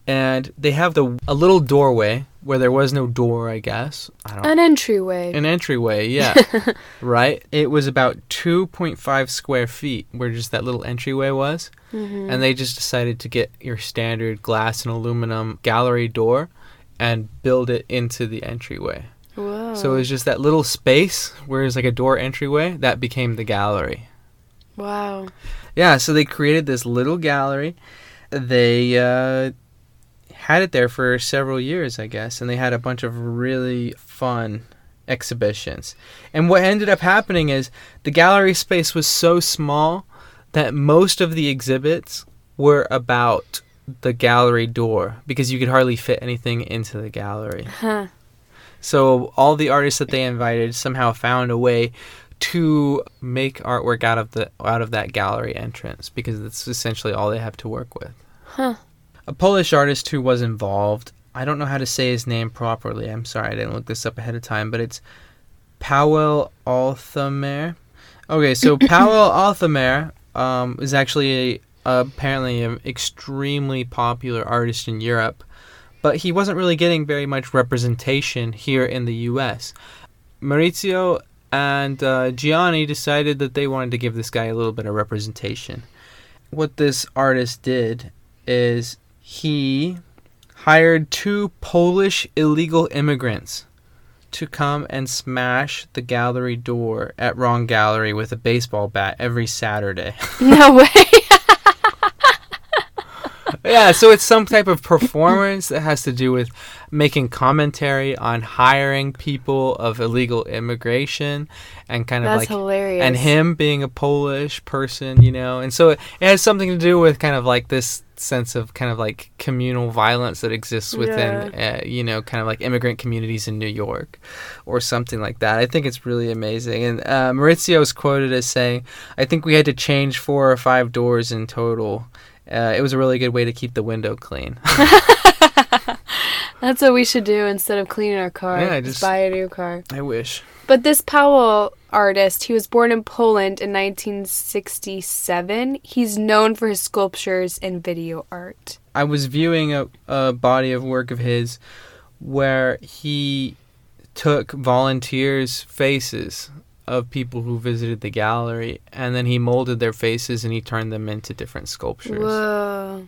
and they have the a little doorway where there was no door, I guess. I don't An entryway. an entryway, yeah. <laughs> right? It was about 2.5 square feet where just that little entryway was. Mhm. And they just decided to get your standard glass and aluminum gallery door and build it into the entryway. Whoa. So it was just that little space where it's like a door entryway that became the gallery. wow. Yeah, so they created this little gallery they uh, had it there for several years, I guess, and they had a bunch of really fun exhibitions. And what ended up happening is the gallery space was so small that most of the exhibits were about the gallery door because you could hardly fit anything into the gallery. Huh. So all the artists that they invited somehow found a way to make artwork out of the out of that gallery entrance because that's essentially all they have to work with. Huh. A Polish artist who was involved, I don't know how to say his name properly. I'm sorry, I didn't look this up ahead of time, but it's Powell Althamer. Okay, so <coughs> Powell Althamer um, is actually a, apparently an extremely popular artist in Europe, but he wasn't really getting very much representation here in the U.S. Maurizio and uh, Gianni decided that they wanted to give this guy a little bit of representation. What this artist did is he hired two Polish illegal immigrants to come and smash the gallery door at Wrong Gallery with a baseball bat every Saturday. <laughs> No way. yeah, so it's some type of performance that has to do with making commentary on hiring people of illegal immigration and kind of That's like hilarious. and him being a Polish person, you know. And so it, it has something to do with kind of like this sense of kind of like communal violence that exists within uh, you know kind of like immigrant communities in New York or something like that. I think it's really amazing. And uh, Maurizio is quoted as saying, "I think we had to change four or five doors in total." Uh, it was a really good way to keep the window clean. <laughs> <laughs> That's what we should do instead of cleaning our car. Yeah, just just- buy a new car. I wish. But this Powell artist, he was born in Poland in 1967. He's known for his sculptures and video art. I was viewing a, a body of work of his where he took volunteers' faces of people who visited the gallery and then he molded their faces and he turned them into different sculptures. Whoa.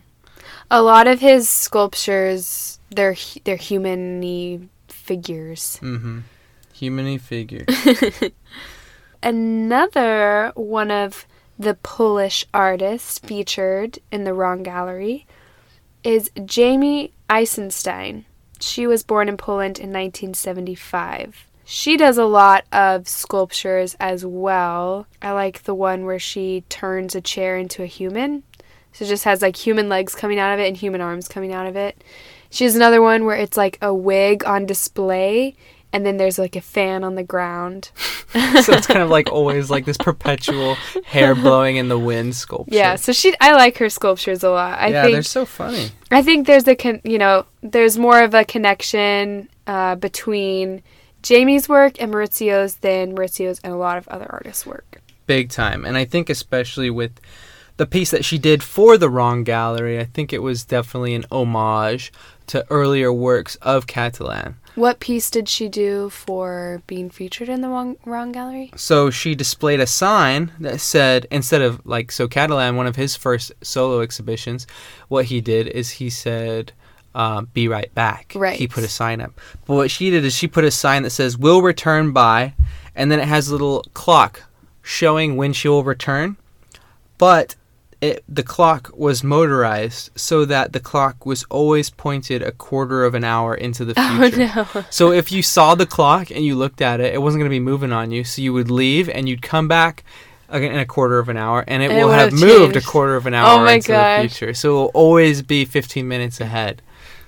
A lot of his sculptures, they're they're human figures. Mm-hmm. Humany figure. <laughs> Another one of the Polish artists featured in the Wrong Gallery is Jamie Eisenstein. She was born in Poland in 1975. She does a lot of sculptures as well. I like the one where she turns a chair into a human. So it just has like human legs coming out of it and human arms coming out of it. She has another one where it's like a wig on display and then there's like a fan on the ground. <laughs> so it's kind of like always like this perpetual hair blowing in the wind sculpture. Yeah, so she I like her sculptures a lot. I yeah, think they're so funny. I think there's a con- you know there's more of a connection uh, between Jamie's work and Maurizio's than Maurizio's and a lot of other artists' work. big time and i think especially with the piece that she did for the wrong gallery i think it was definitely an homage to earlier works of cattelan What piece did she do for being featured in the wrong, wrong gallery? so she displayed a sign that said instead of like so cattelan one of his first solo exhibitions what he did is he said uh, be right back Right. he put a sign up but what she did is she put a sign that says will return by and then it has a little clock showing when she will return but it, the clock was motorized so that the clock was always pointed a quarter of an hour into the <laughs> future. Oh no. So if you saw the clock and you looked at it, it wasn't going to be moving on you. So you would leave and you'd come back again in a quarter of an hour, and it And will would have have moved a quarter of an Oh hour my into gosh. the future. So it will always be 15 minutes ahead.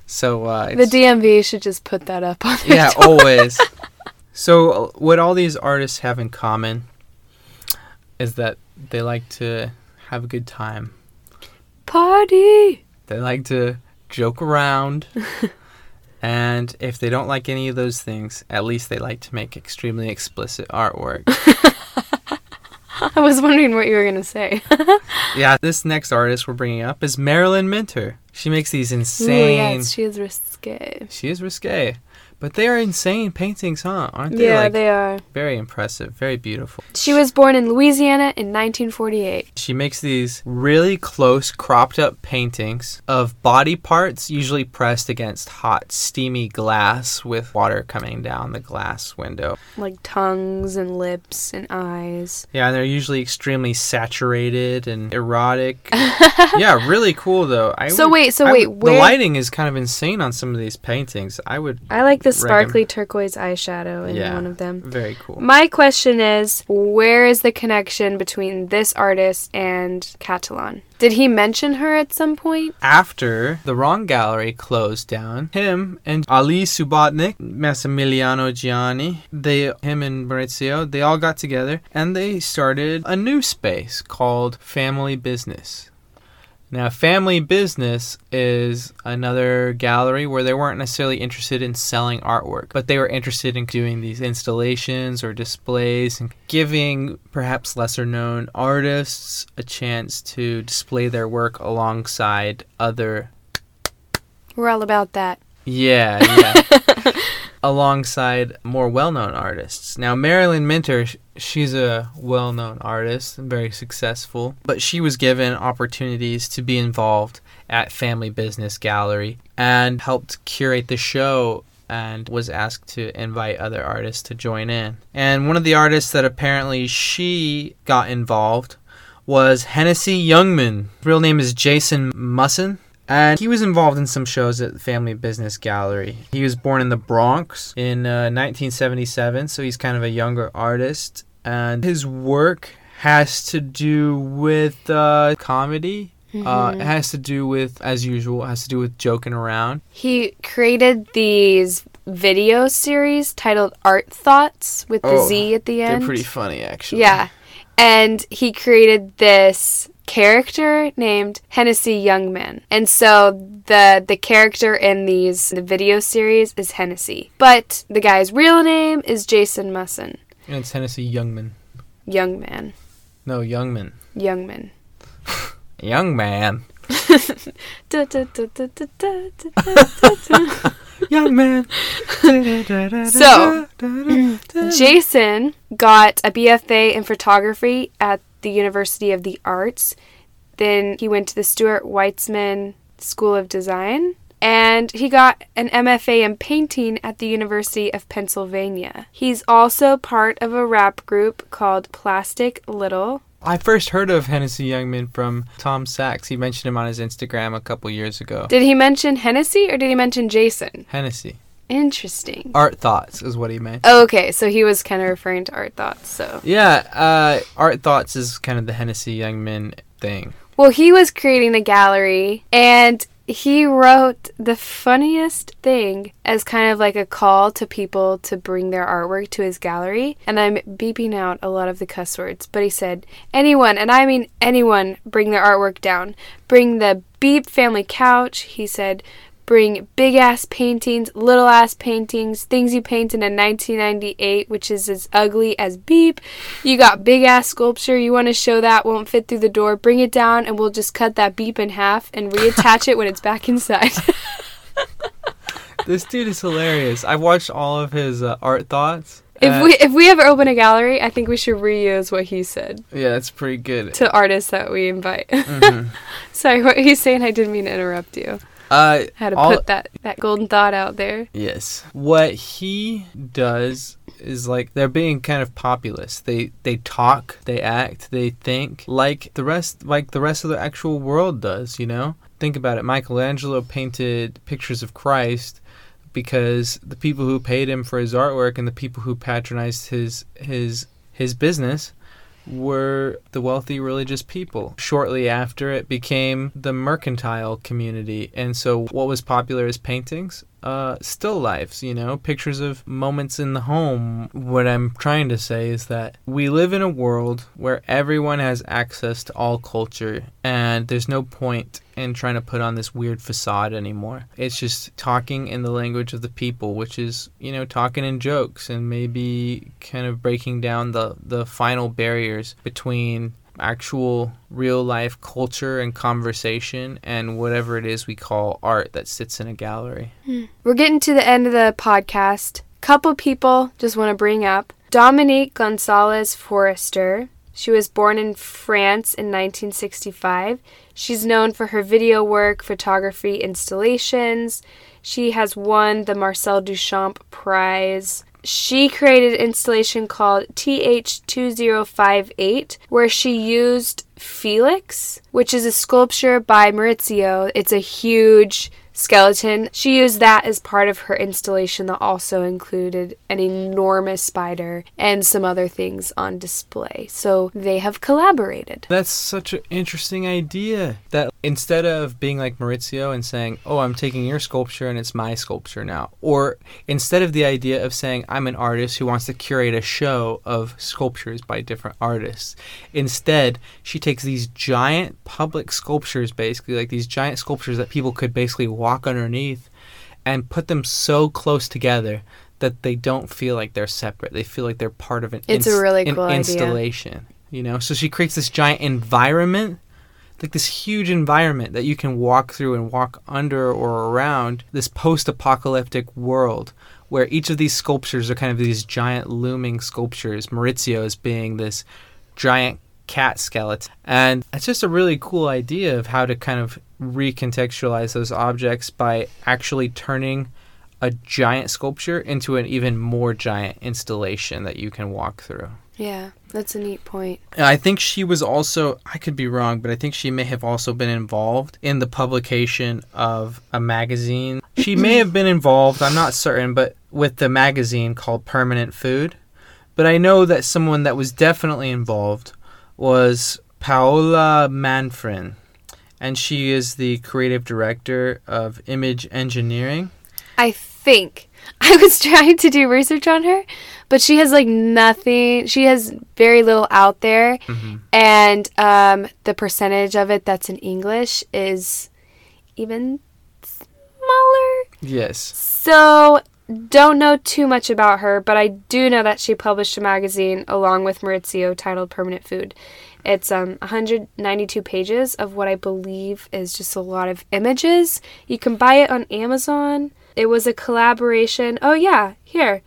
So uh, The DMV should just put that up on yeah, <laughs> always. So what all these artists have in common is that they like to have a good time. Party. They like to joke around. <laughs> and if they don't like any of those things, at least they like to make extremely explicit artwork. <laughs> I was wondering what you were gonna say. <laughs> yeah, this next artist we're bringing up is Marilyn Minter. She makes these Ooh, insane. yes, she is risque. She is risque. But they are insane paintings, huh? Aren't they? Yeah, like, they are. very impressive, very beautiful. She was born in Louisiana in 1948. She makes these really close, cropped up paintings of body parts, usually pressed against hot, steamy glass with water coming down the glass window. Like tongues and lips and eyes. Yeah, and they're usually extremely saturated and erotic. <laughs> yeah, really cool though. I So would- wait, so I wait, would- the lighting is kind of insane on some of these paintings. I would I like the Reckon- sparkly turquoise eyeshadow in Yeah. one of them. very cool. My question is where is the connection between this artist and Cattelan? Did he mention her at some point? After the Wrong Gallery closed down, him and Ali Subotnick, Massimiliano Gianni, they, him and Maurizio, they all got together and they started a new space called Family Business. Now, Family Business is another gallery where they weren't necessarily interested in selling artwork, but they were interested in doing these installations or displays and giving perhaps lesser known artists a chance to display their work alongside other We're all about that. yeah, yeah. <laughs> Alongside more well-known artists. Now Marilyn Minter, she's a well-known artist and very successful, but she was given opportunities to be involved at Family Business Gallery and helped curate the show and was asked to invite other artists to join in. And one of the artists that apparently she got involved was Hennessy Youngman. Real name is Jason Musson. And he was involved in some shows at the Family Business Gallery. He was born in the Bronx in uh, 1977, so he's kind of a younger artist. And his work has to do with uh, comedy. Uh, it has to do with, as usual, it has to do with joking around. He created these video series titled Art Thoughts with the Oh, Z at the end. They're pretty funny, actually. Yeah. And he created this character named Hennessy Youngman. And so the the character in these the video series is Hennessy. But the guy's real name is Jason Musson. And it's Hennessy Youngman. Youngman. No, Youngman. Youngman. Young man. Young man. so, Jason got a BFA in photography at the University of the Arts. Then he went to the Stuart Weitzman School of Design. And he got an MFA in painting at the University of Pennsylvania. He's also part of a rap group called Plastic Little. I first heard of Hennessy Youngman from Tom Sachs. He mentioned him on his Instagram a couple years ago. Did he mention Hennessy or did he mention Jason? Hennessy. Interesting. Art thoughts is what he meant. Okay, so he was kind of referring to art thoughts, so. Yeah, uh, art thoughts is kind of the Hennessy Youngman thing. Well, he was creating a gallery and he wrote the funniest thing as kind of like a call to people to bring their artwork to his gallery. And I'm beeping out a lot of the cuss words, but he said, anyone, and I mean anyone, bring their artwork down. Bring the Beep family couch. He said, bring big ass paintings, little ass paintings, things you painted in 1998, which is as ugly as beep. You got big ass sculpture, you want to show that, won't fit through the door, bring it down, and we'll just cut that beep in half and reattach it when it's back inside. <laughs> This dude is hilarious. I've watched all of his uh, art thoughts. if Uh, we if we ever open a gallery, I think we should reuse what he said yeah, it's pretty good. to artists that we invite. Mhm. <laughs> Sorry, what he's saying, I didn't mean to interrupt you. Uh, had to all- put that, that golden thought out there. Yes. What he does is like they're being kind of populist. They they talk, they act, they think like the rest like the rest of the actual world does, you know? Think about it. Michelangelo painted pictures of Christ because the people who paid him for his artwork and the people who patronized his his his business were the wealthy religious people. Shortly after, it became the mercantile community. And so, what was popular as paintings? Uh, still lifes, you know, pictures of moments in the home. What I'm trying to say is that we live in a world where everyone has access to all culture, and there's no point in trying to put on this weird facade anymore. It's just talking in the language of the people, which is, you know, talking in jokes and maybe kind of breaking down the, the final barriers between actual real life culture and conversation and whatever it is we call art that sits in a gallery. Hmm. We're getting to the end of the podcast. Couple people just want to bring up Dominique Gonzalez Foerster. She was born in France in 1965. She's known for her video work, photography, installations. She has won the Marcel Duchamp Prize. She created an installation called TH2058 where she used Felix, which is a sculpture by Maurizio. It's a huge skeleton. She used that as part of her installation that also included an enormous spider and some other things on display. So they have collaborated. That's such an interesting idea. That instead of being like Maurizio and saying, "Oh, I'm taking your sculpture and it's my sculpture now," or instead of the idea of saying, "I'm an artist who wants to curate a show of sculptures by different artists," instead she takes these giant public sculptures, basically like these giant sculptures that people could basically walk underneath, and put them so close together that they don't feel like they're separate. They feel like they're part of an, It's a really cool idea. installation. You know, so she creates this giant environment like this huge environment that you can walk through and walk under or around this post-apocalyptic world where each of these sculptures are kind of these giant looming sculptures maurizio is being this giant cat skeleton and it's just a really cool idea of how to kind of recontextualize those objects by actually turning a giant sculpture into an even more giant installation that you can walk through Yeah, that's a neat point. I think she was also, I could be wrong, but I think she may have also been involved in the publication of a magazine. She may have been involved, I'm not certain, but with the magazine called Permanent Food. But I know that someone that was definitely involved was Paola Manfrin. And she is the creative director of Image Engineering. I think <laughs> I was trying to do research on her, but she has like nothing. She has very little out there, Mhm. and um, the percentage of it that's in English is even smaller. Yes. So don't know too much about her, but I do know that she published a magazine along with Maurizio titled Permanent Food. It's um 192 pages of what I believe is just a lot of images. You can buy it on Amazon. It was a collaboration. Oh yeah, here.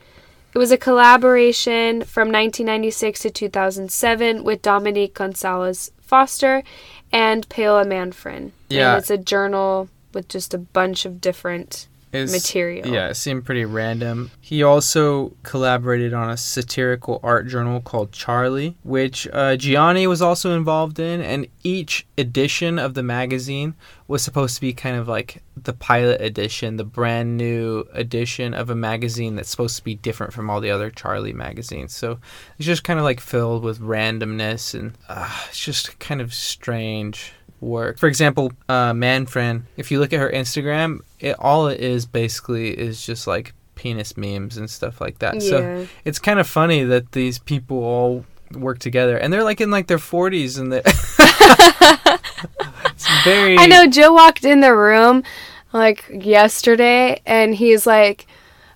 It was a collaboration from 1996 to 2007 with Dominique Gonzalez Foerster and Paola Manfrin. Yeah. And it's a journal with just a bunch of different It's- material. Yeah, it seemed pretty random. He also collaborated on a satirical art journal called Charlie, which uh, Gianni was also involved in, and each edition of the magazine was supposed to be kind of like the pilot edition, the brand new edition of a magazine that's supposed to be different from all the other Charlie magazines. So it's just kind of like filled with randomness, and uh, it's just kind of strange work. For example, uh, Manfrin, if you look at her Instagram, it all it is basically is just like penis memes and stuff like that. So it's kind of funny that these people all work together, and they're like in like their forties, and they <laughs> <laughs> it's very. I know Joe walked in the room like yesterday and he's like,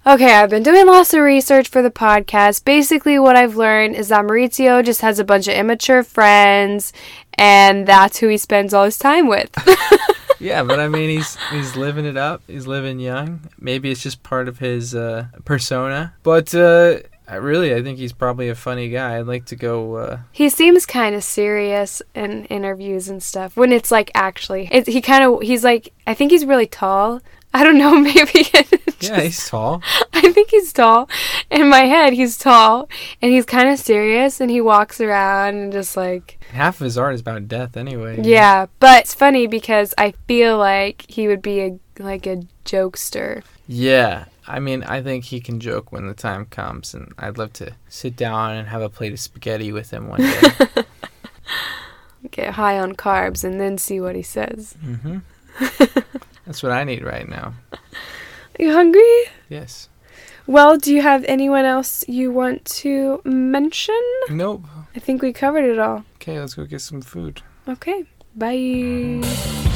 Okay, I've been doing lots of research for the podcast. Basically, what I've learned is that Maurizio just has a bunch of immature friends, and that's who he spends all his time with. <laughs> Yeah, but I mean, he's he's living it up. He's living young. Maybe it's just part of his uh, persona. But uh, I really, I think he's probably a funny guy. I'd like to go. Uh, he seems kind of serious in interviews and stuff when it's like actually. It, he kind of, he's like, I think he's really tall. I don't know, <laughs> maybe. it's yeah, he's <laughs> tall. I think he's tall. In my head, he's tall, and he's kind of serious, and he walks around and just like, Half of his art is about death, anyway. yeah. But it's funny because I feel like he would be a like a jokester. Yeah. I mean, I think he can joke when the time comes, and I'd love to sit down and have a plate of spaghetti with him one day. <laughs> Get high on carbs and then see what he says. hmm That's what I need right now. Are you hungry? Yes. Well, do you have anyone else you want to mention? Nope. I think we covered it all. Okay, let's go get some food. Okay. Bye.